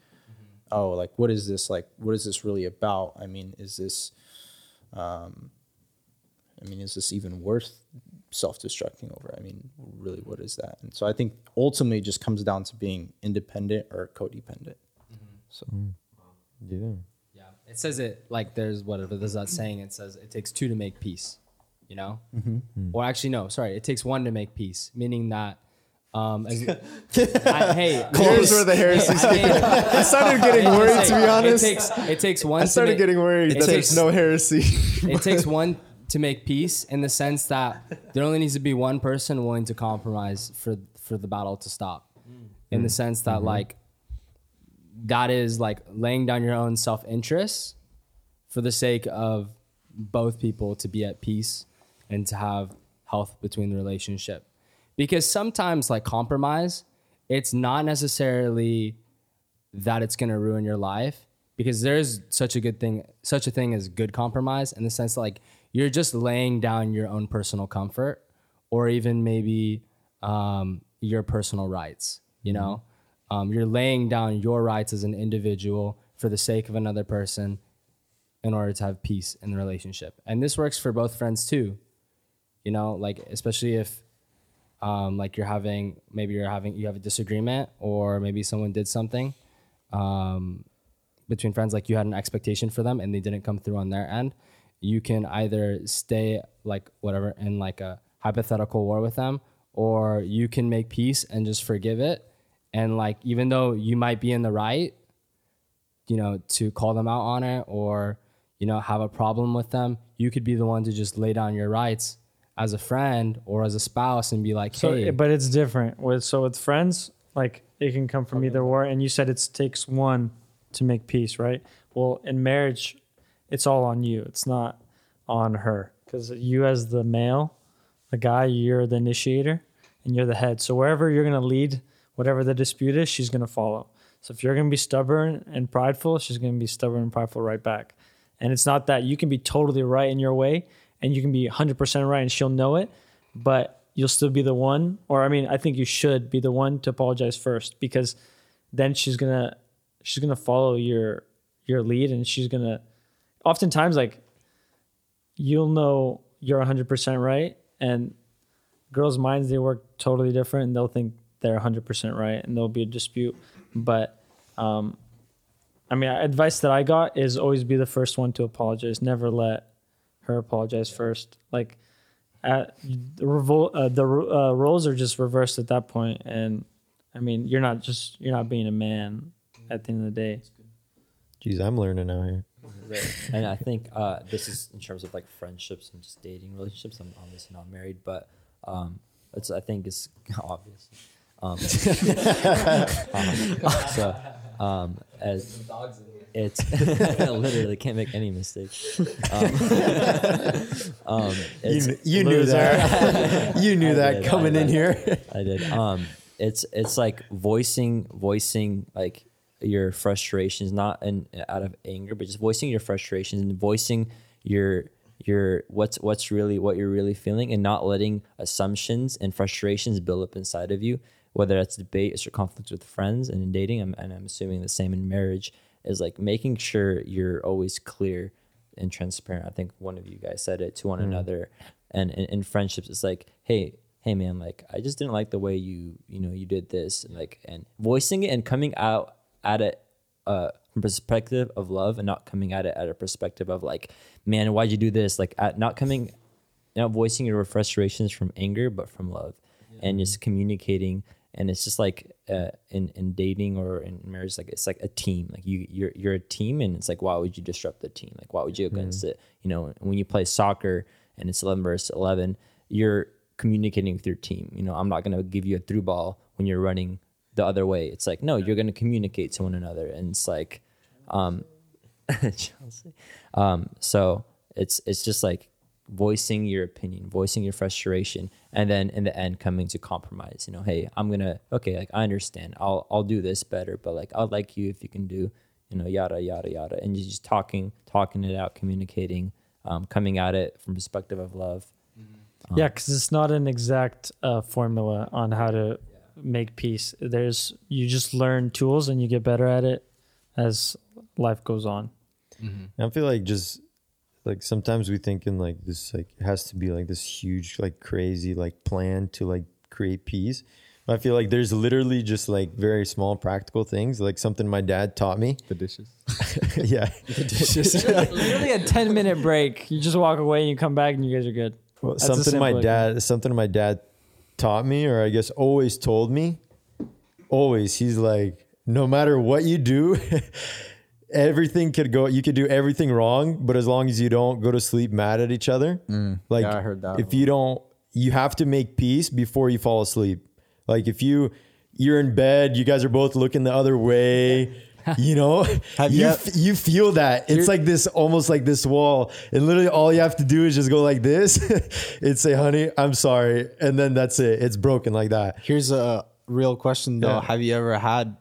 oh like what is this like what is this really about i mean is this um i mean is this even worth self-destructing over i mean really what is that and so i think ultimately it just comes down to being independent or codependent mm-hmm. so mm. Yeah. Yeah, it says it like there's whatever there's that saying. It says it takes two to make peace. You know, mm-hmm. mm. or actually no, sorry, it takes one to make peace, meaning that. Um, as, I, hey, Here's where the heresies I mean, I started getting it- worried, to be honest. It takes it takes one. I started to make, getting worried it that takes- there's no heresy. it takes one to make peace in the sense that there only needs to be one person willing to compromise for for the battle to stop in the sense that like that is like laying down your own self-interest for the sake of both people to be at peace and to have health between the relationship because sometimes like compromise it's not necessarily that it's going to ruin your life because there's such a good thing such a thing as good compromise in the sense that like you're just laying down your own personal comfort or even maybe um, your personal rights you know? Um, you're laying down your rights as an individual for the sake of another person in order to have peace in the relationship. And this works for both friends too you know? Like especially if um, like you're having maybe you're having you have a disagreement or maybe someone did something um, between friends like you had an expectation for them and they didn't come through on their end you can either stay like whatever in like a hypothetical war with them or you can make peace and just forgive it. And like even though you might be in the right you know to call them out on it or you know have a problem with them you could be the one to just lay down your rights as a friend or as a spouse and be like So, hey but it's different with so with friends, like it can come from either or. And you said it takes one to make peace, right? Well, in marriage, it's all on you. It's not on her because you, as the male, the guy, you're the initiator and you're the head. So wherever you're gonna lead, whatever the dispute is, she's gonna follow. So if you're gonna be stubborn and prideful, she's gonna be stubborn and prideful right back. And it's not that you can be totally right in your way and you can be 100% right and she'll know it, but you'll still be the one or I mean, I think you should be the one to apologize first because then she's going to she's going to follow your your lead and she's going to oftentimes like you'll know you're 100% right and girls' minds they work totally different and they'll think they're 100% right and there'll be a dispute but um I mean, advice that I got is always be the first one to apologize. Never let her apologize first. Like, at, the revol- uh, the uh, roles are just reversed at that point, and I mean, you're not just you're not being a man at the end of the day. Jeez, I'm learning out here. and I think uh, this is in terms of like friendships and just dating relationships. I'm obviously not married, but um, it's I think it's obvious. Um, um, so um, as it's literally can't make any mistakes. Um, um, it's you knew that. you knew I that did, coming in here. I did. Um, it's it's like voicing voicing like your frustrations, not in out of anger, but just voicing your frustrations and voicing your your what's what's really what you're really feeling and not letting assumptions and frustrations build up inside of you whether that's debate or conflicts with friends and in dating I'm, and i'm assuming the same in marriage is like making sure you're always clear and transparent. I think one of you guys said it to one another. And in, friendships it's like hey hey man like i just didn't like the way you you know you did this. And like and voicing it and coming out at it uh from perspective of love and not coming at it at a perspective of like man why'd you do this? Like at not coming not voicing your frustrations from anger but from love. And just communicating. And it's just like uh, in in dating or in marriage like it's like a team like you you're you're a team and it's like why would you disrupt the team? Like why would you against it you know when you play soccer and it's 11 versus 11 you're communicating with your team. You know i'm not going to give you a through ball when you're running the other way. It's like no you're going to communicate to one another and it's like um Chelsea. Um, so it's it's just like voicing your opinion, voicing your frustration, and then in the end coming to compromise. You know, hey, I'm gonna okay, like I understand, I'll I'll do this better, but like I'd like you if you can do, you know, yada yada yada, and you're just talking, talking it out, communicating, um, coming at it from perspective of love. Yeah, because it's not an exact uh, formula on how to make peace. There's you just learn tools and you get better at it as life goes on. I feel like just like sometimes we think in like this like it has to be like this huge like crazy like plan to like create peace. But I feel like there's literally just like very small practical things like something my dad taught me. The dishes. yeah. The dishes literally a ten minute break. You just walk away and you come back and you guys are good. Well, That's something my simple dad something my dad taught me or I guess always told me. Always he's like no matter what you do everything could go you could do everything wrong but as long as you don't go to sleep mad at each other like Yeah, I heard that if you don't you have to make peace before you fall asleep. Like if you you're in bed you guys are both looking the other way you know? Have you you- f- you feel that. It's like this almost like this wall and literally all you have to do is just go like this and say honey i'm sorry and then that's it. It's broken like that. Here's a real question though. Yeah. Have you ever had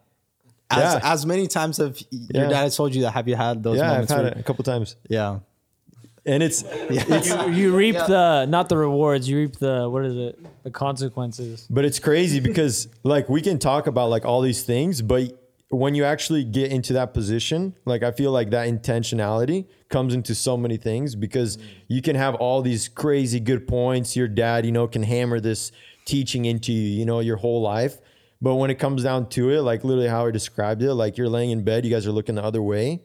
as Yeah. as many times have your Yeah. dad has told you that have you had those yeah i've moments had where- it a couple times yeah. and it's You, you reap the not the rewards. You reap the what is it? The consequences. But it's crazy because like we can talk about like all these things, but when you actually get into that position, like I feel like that intentionality comes into so many things because you can have all these crazy good points. Your dad, you know, can hammer this teaching into you, you know, your whole life. But when it comes down to it, like literally how I described it, like you're laying in bed, you guys are looking the other way,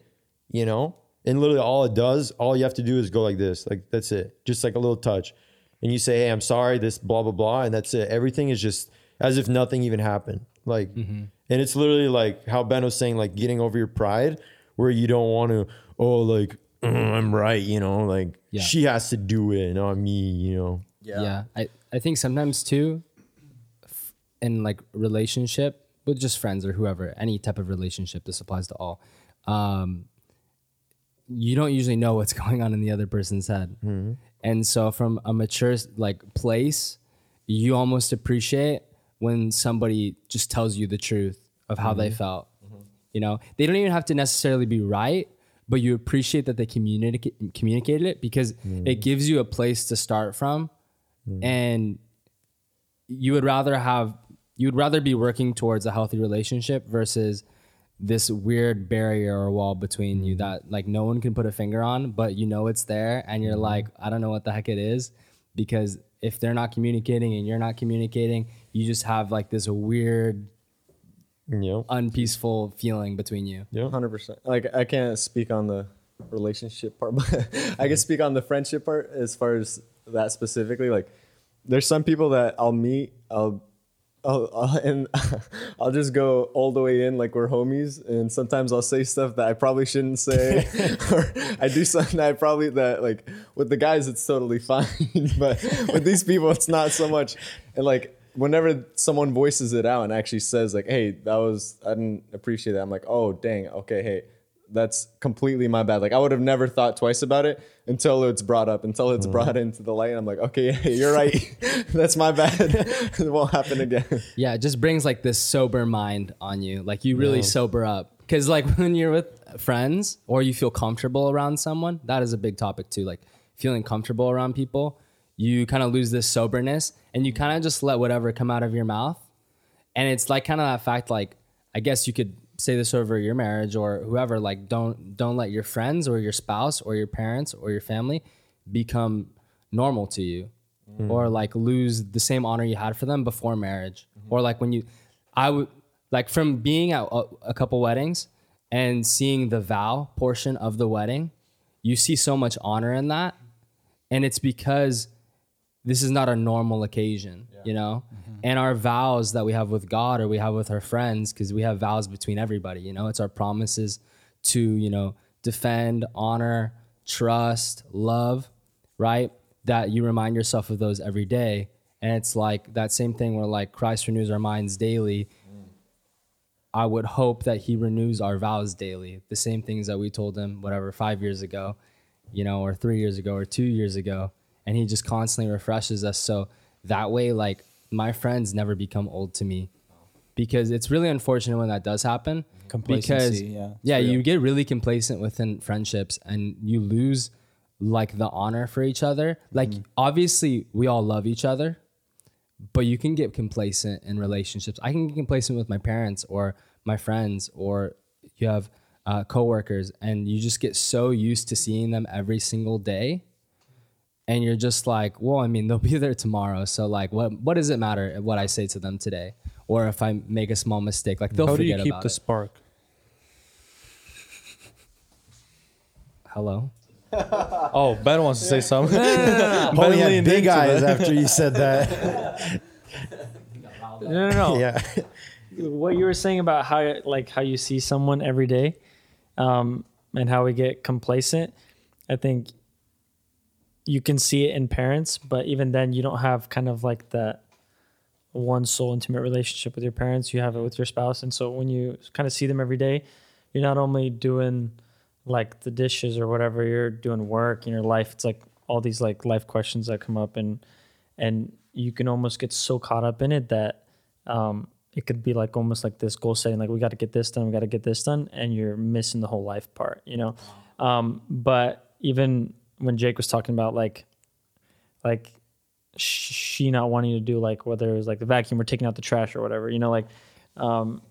you know, and literally all it does, all you have to do is go like this, like that's it, just like a little touch, and you say, "Hey, I'm sorry," this blah blah blah, and that's it. Everything is just as if nothing even happened, like, and it's literally like how Ben was saying, like getting over your pride, where you don't want to, oh, like "Mm, I'm right, you know, like Yeah. she has to do it, not me, you know. Yeah. I, I think sometimes too, f- in like relationship with just friends or whoever, any type of relationship, this applies to all. Um, you don't usually know what's going on in the other person's head. Mm-hmm. And so from a mature like place, you almost appreciate when somebody just tells you the truth of how they mm-hmm. felt. Mm-hmm. You know, they don't even have to necessarily be right, but you appreciate that they communicate communicated it because it gives you a place to start from and you would rather have you would rather be working towards a healthy relationship versus this weird barrier or wall between you mm-hmm. that like no one can put a finger on but you know it's there and you're mm-hmm. like i don't know what the heck it is because if they're not communicating and you're not communicating you just have like this weird You know, unpeaceful feeling between you yeah. Hundred percent. Like I can't speak on the relationship part, but I can mm-hmm. speak on the friendship part as far as that specifically. Like, there's some people that I'll meet, I'll, I'll, I'll and I'll just go all the way in like we're homies, and sometimes I'll say stuff that I probably shouldn't say, or I do something that I probably that like with the guys it's totally fine, but with these people it's not so much, and like whenever someone voices it out and actually says like hey that was i didn't appreciate that i'm like oh dang okay hey that's completely my bad. Like i would have never thought twice about it until it's brought up until it's mm-hmm. brought into the light and i'm like okay you're right that's my bad it won't happen again Yeah, it just brings like this sober mind on you. Like you really sober up. Cause like when you're with friends or you feel comfortable around someone, that is a big topic too. Like feeling comfortable around people, you kind of lose this soberness and you kind of just let whatever come out of your mouth. And it's like kind of that fact, like, I guess you could say this over your marriage or whoever, like, don't, don't let your friends or your spouse or your parents or your family become normal to you mm. or like lose the same honor you had for them before marriage. Mm-hmm. Or like when you, I would, like from being at a, a couple weddings and seeing the vow portion of the wedding, you see so much honor in that. And it's because this is not a normal occasion, you know? Mm-hmm. Mm-hmm. And our vows that we have with God or we have with our friends, because we have vows between everybody, you know, it's our promises to, you know, defend, honor, trust, love, right? That you remind yourself of those every day. And it's like that same thing where like Christ renews our minds daily. I would hope that he renews our vows daily. The same things that we told him, whatever, five years ago, you know, or three years ago, or two years ago. And he just constantly refreshes us. So that way, like, my friends never become old to me because it's really unfortunate when that does happen. Because, Complacency, yeah, yeah, you get really complacent within friendships and you lose like the honor for each other. Like, obviously, we all love each other, but you can get complacent in relationships. I can get complacent with my parents or my friends, or you have uh, coworkers, and you just get so used to seeing them every single day, and you're just like, well, I mean, they'll be there tomorrow, so like, what what does it matter what I say to them today, or if I make a small mistake, like they'll How do you keep the it. spark? Hello. Oh, Ben wants to say something. Ben Homie leaned had big into eyes after you said that. No, no, no. yeah. what you were saying about how like how you see someone every day um, and how we get complacent i think you can see it in parents but even then you don't have kind of like that one soul intimate relationship with your parents. You have it with your spouse. And so when you kind of see them every day you're not only doing like the dishes or whatever you're doing work in your life. It's like all these like life questions that come up and and you can almost get so caught up in it that um, it could be like almost like this goal setting, like we got to get this done, we got to get this done, and you're missing the whole life part, you know. Um, but even when Jake was talking about like, like she not wanting to do like whether it was like the vacuum or taking out the trash or whatever, you know, like, um,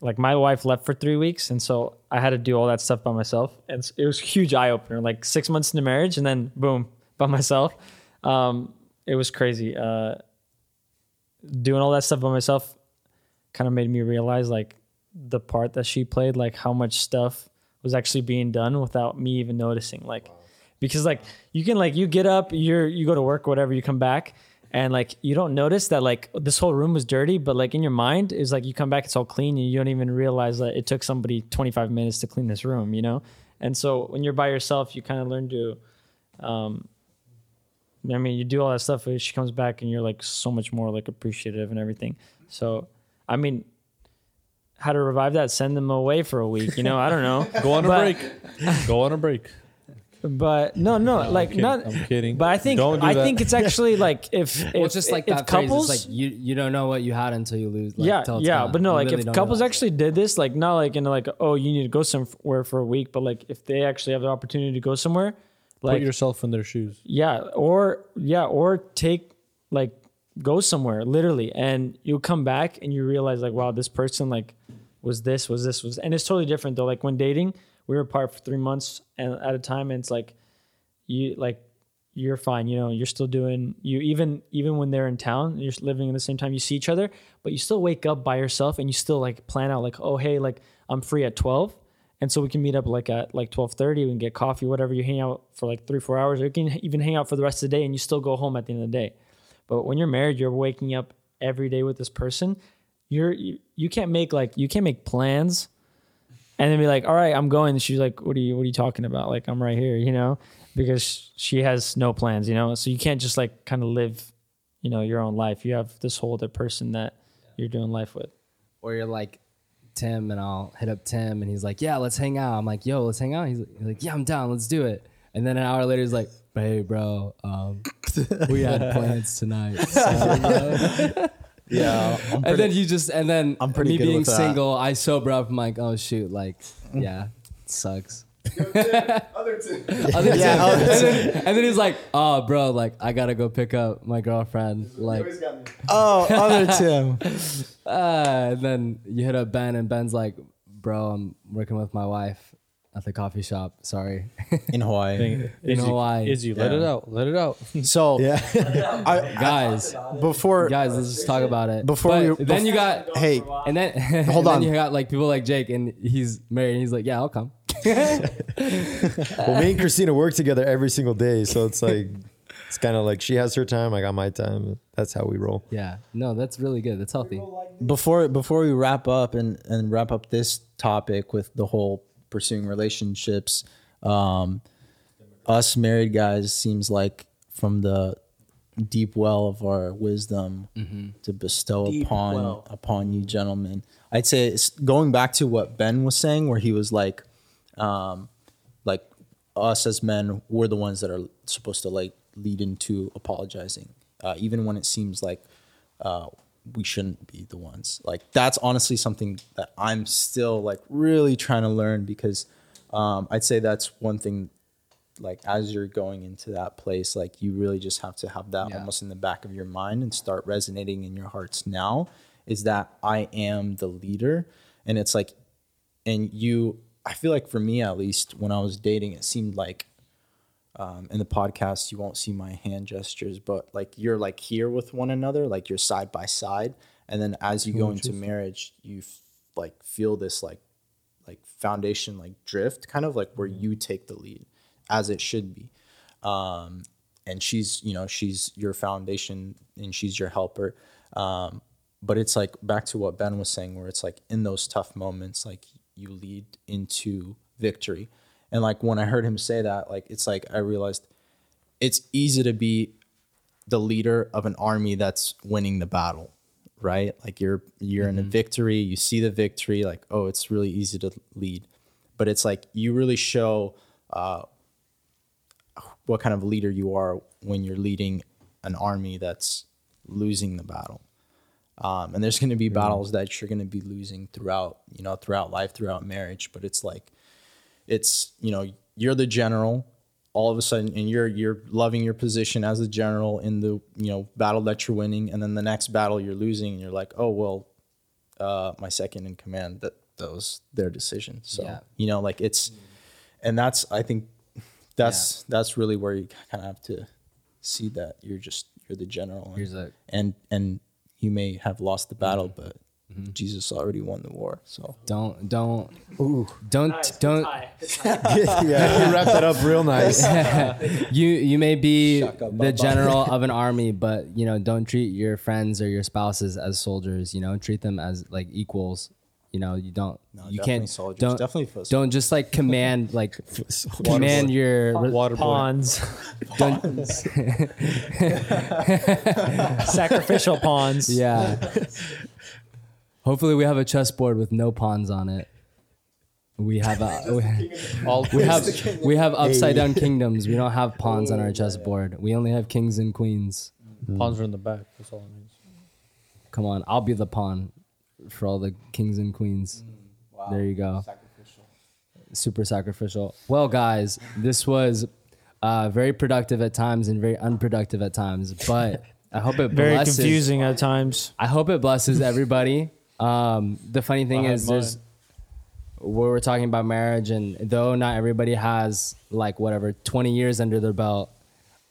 like my wife left for three weeks, and so I had to do all that stuff by myself, and it was huge eye opener. Like six months into marriage, and then boom, by myself. Um, it was crazy. Uh, doing all that stuff by myself kind of made me realize like the part that she played, like how much stuff was actually being done without me even noticing. Like, because like you can like you get up, you're you go to work, whatever, you come back, and like you don't notice that like this whole room was dirty, but like in your mind is like you come back, it's all clean, and you don't even realize that it took somebody 25 minutes to clean this room, you know. And so when you're by yourself, you kind of learn to um, I mean, you do all that stuff, and she comes back, and you're like so much more like appreciative and everything. So, I mean, how to revive that? Send them away for a week. You know, I don't know. Go on a But- break. Go on a break. But no, no, like kidding. not. I'm kidding. But I think Don't do I that. think it's actually like if if Well, it's just like if that couples, phrase. It's like you you don't know what you had until you lose. Like, yeah, till it's yeah, gone. but no, You like really if don't couples realize. actually did this, like not like in like oh you need to go somewhere for a week, but like if they actually have the opportunity to go somewhere, like Put yourself in their shoes. Yeah, or yeah, or take like go somewhere literally, and you come back and you realize like, wow, this person like was this, was this, was, and it's totally different though. Like when dating, we were apart for three months and at a time, and it's like you like you're fine, you know, you're still doing you even even when they're in town, you're living in the same time, you see each other, but you still wake up by yourself and you still like plan out like, oh hey, like I'm free at twelve. And so we can meet up like at like twelve thirty. We can get coffee, whatever. You hang out for like three, four hours. Or you can even hang out for the rest of the day, and you still go home at the end of the day. But when you're married, you're waking up every day with this person. You're you, you can't make like you can't make plans, and then be like, all right, I'm going. And she's like, what are you what are you talking about? Like I'm right here, you know, because she has no plans, you know. So you can't just like kind of live, you know, your own life. You have this whole other person that you're doing life with. or you're like Tim, and I'll hit up Tim, and he's like, "Yeah, let's hang out." I'm like, "Yo, let's hang out." He's like, "Yeah, I'm down. Let's do it." And then an hour later, he's like, "Hey, bro, um, we had plans tonight." So? Yeah, I'm and pretty, then you just, and then I'm pretty me good being with that. single, I sober up. I'm like, "Oh shoot, like, yeah, it sucks." Other two. Other Tim. and, then, and then he's like, "Oh, bro, like I gotta go pick up my girlfriend." Like, Always got me. Oh, other Tim. uh, and then you hit up Ben, and Ben's like, "Bro, I'm working with my wife at the coffee shop. Sorry." in Hawaii. In Izzy, Hawaii. Izzy, let it out. Let it out. So Yeah. I, guys, before guys, let's just talk about it. Before But we- then you got hey, and then Hold and on. Then you got like people like Jake, and he's married, and he's like, "Yeah, I'll come." Well, me and Christina work together every single day, so it's like it's kind of like she has her time, I got my time. That's how we roll. Yeah, no, that's really good. That's healthy. before before we wrap up and and wrap up this topic with the whole pursuing relationships. Um us married guys seems like from the deep well of our wisdom to bestow Deep upon well. upon you gentlemen. I'd say it's going back to what ben was saying where he was like um like us as men we're the ones that are supposed to like lead into apologizing uh, even when it seems like uh, we shouldn't be the ones like that's honestly something that i'm still like really trying to learn because um, i'd say that's one thing like as you're going into that place like you really just have to have that Yeah. almost in the back of your mind and start resonating in your hearts now is that i am the leader and it's like and you i feel like for me at least when i was dating it seemed like um, in the podcast you won't see my hand gestures but like you're like here with one another like you're side by side. And then as you go into marriage you f- like feel this like like foundation like drift kind of like where you take the lead as it should be. Um and she's you know she's your foundation and she's your helper. Um but it's like back to what ben was saying where it's like in those tough moments like you lead into victory and like when i heard him say that like it's like i realized it's easy to be the leader of an army that's winning the battle right? Like you're you're in a victory you see the victory like oh it's really easy to lead. But it's like you really show uh, what kind of leader you are when you're leading an army that's losing the battle. Um, and there's going to be battles that you're going to be losing throughout you know throughout life throughout marriage but it's like it's you know you're the general. All of a sudden and you're you're loving your position as a general in the you know battle that you're winning. And then the next battle you're losing and you're like oh well uh my second in command that was their decision. So Yeah. you know like it's and that's i think that's that's really where you kind of have to see that you're just you're the general. And, and and you may have lost the battle but jesus already won the war so Don't don't don't don't. yeah, you wrapped that up real nice. You you may be Shaka the baba. general of an army, but you know don't treat your friends or your spouses as soldiers. You know treat them as like equals. You know you don't you definitely can't soldiers. don't Definitely for don't just like command like command your Water boy. Pawns, don't, sacrificial pawns. yeah. Hopefully we have a chessboard with no pawns on it. We have a we, All we have we have upside down kingdoms. We don't have pawns on our chessboard. We only have kings and queens. pawns are in the back. That's all it means. Come on, I'll be the pawn for all the kings and queens. There you go. Super sacrificial. Well, guys, this was uh, very productive at times and very unproductive at times, but I hope it Very blesses. confusing at times. I hope it blesses everybody. Um, the funny thing Behind is, there's mine. where we're talking about marriage, and though not everybody has like whatever 20 years under their belt,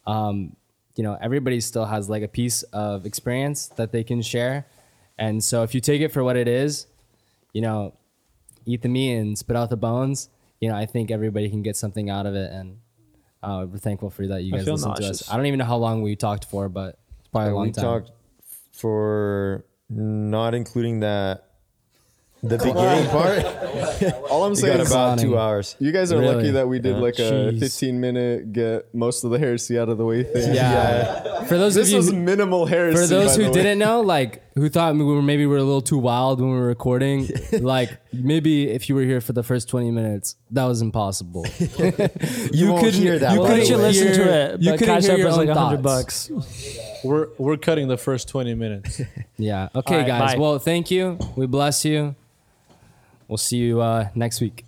um, you know, everybody still has like a piece of experience that they can share. And so if you take it for what it is, you know, eat the meat and spit out the bones, you know, I think everybody can get something out of it. And uh, we're thankful for that you guys feel listen to us. I don't even know how long we talked for, but it's probably a long we time. talked for not including that the beginning part. All I'm saying is about two hours. you guys are Really? lucky that we did Yeah. like a Jeez. 15 minute get most of the heresy out of the way thing. Yeah. For those This of you was who- minimal heresy. for those by who the way. didn't know, like who thought we were maybe we were a little too wild when we were recording, like maybe if you were here for the first twenty minutes, that was impossible. You, won't couldn't- hear that. you by Why the don't you way. listen hear- to it? you couldn't hear up your is like hundred thoughts. bucks. We're we're cutting the first twenty minutes. yeah. Okay, All right, guys. bye. Well, thank you. We bless you. We'll see you uh, next week.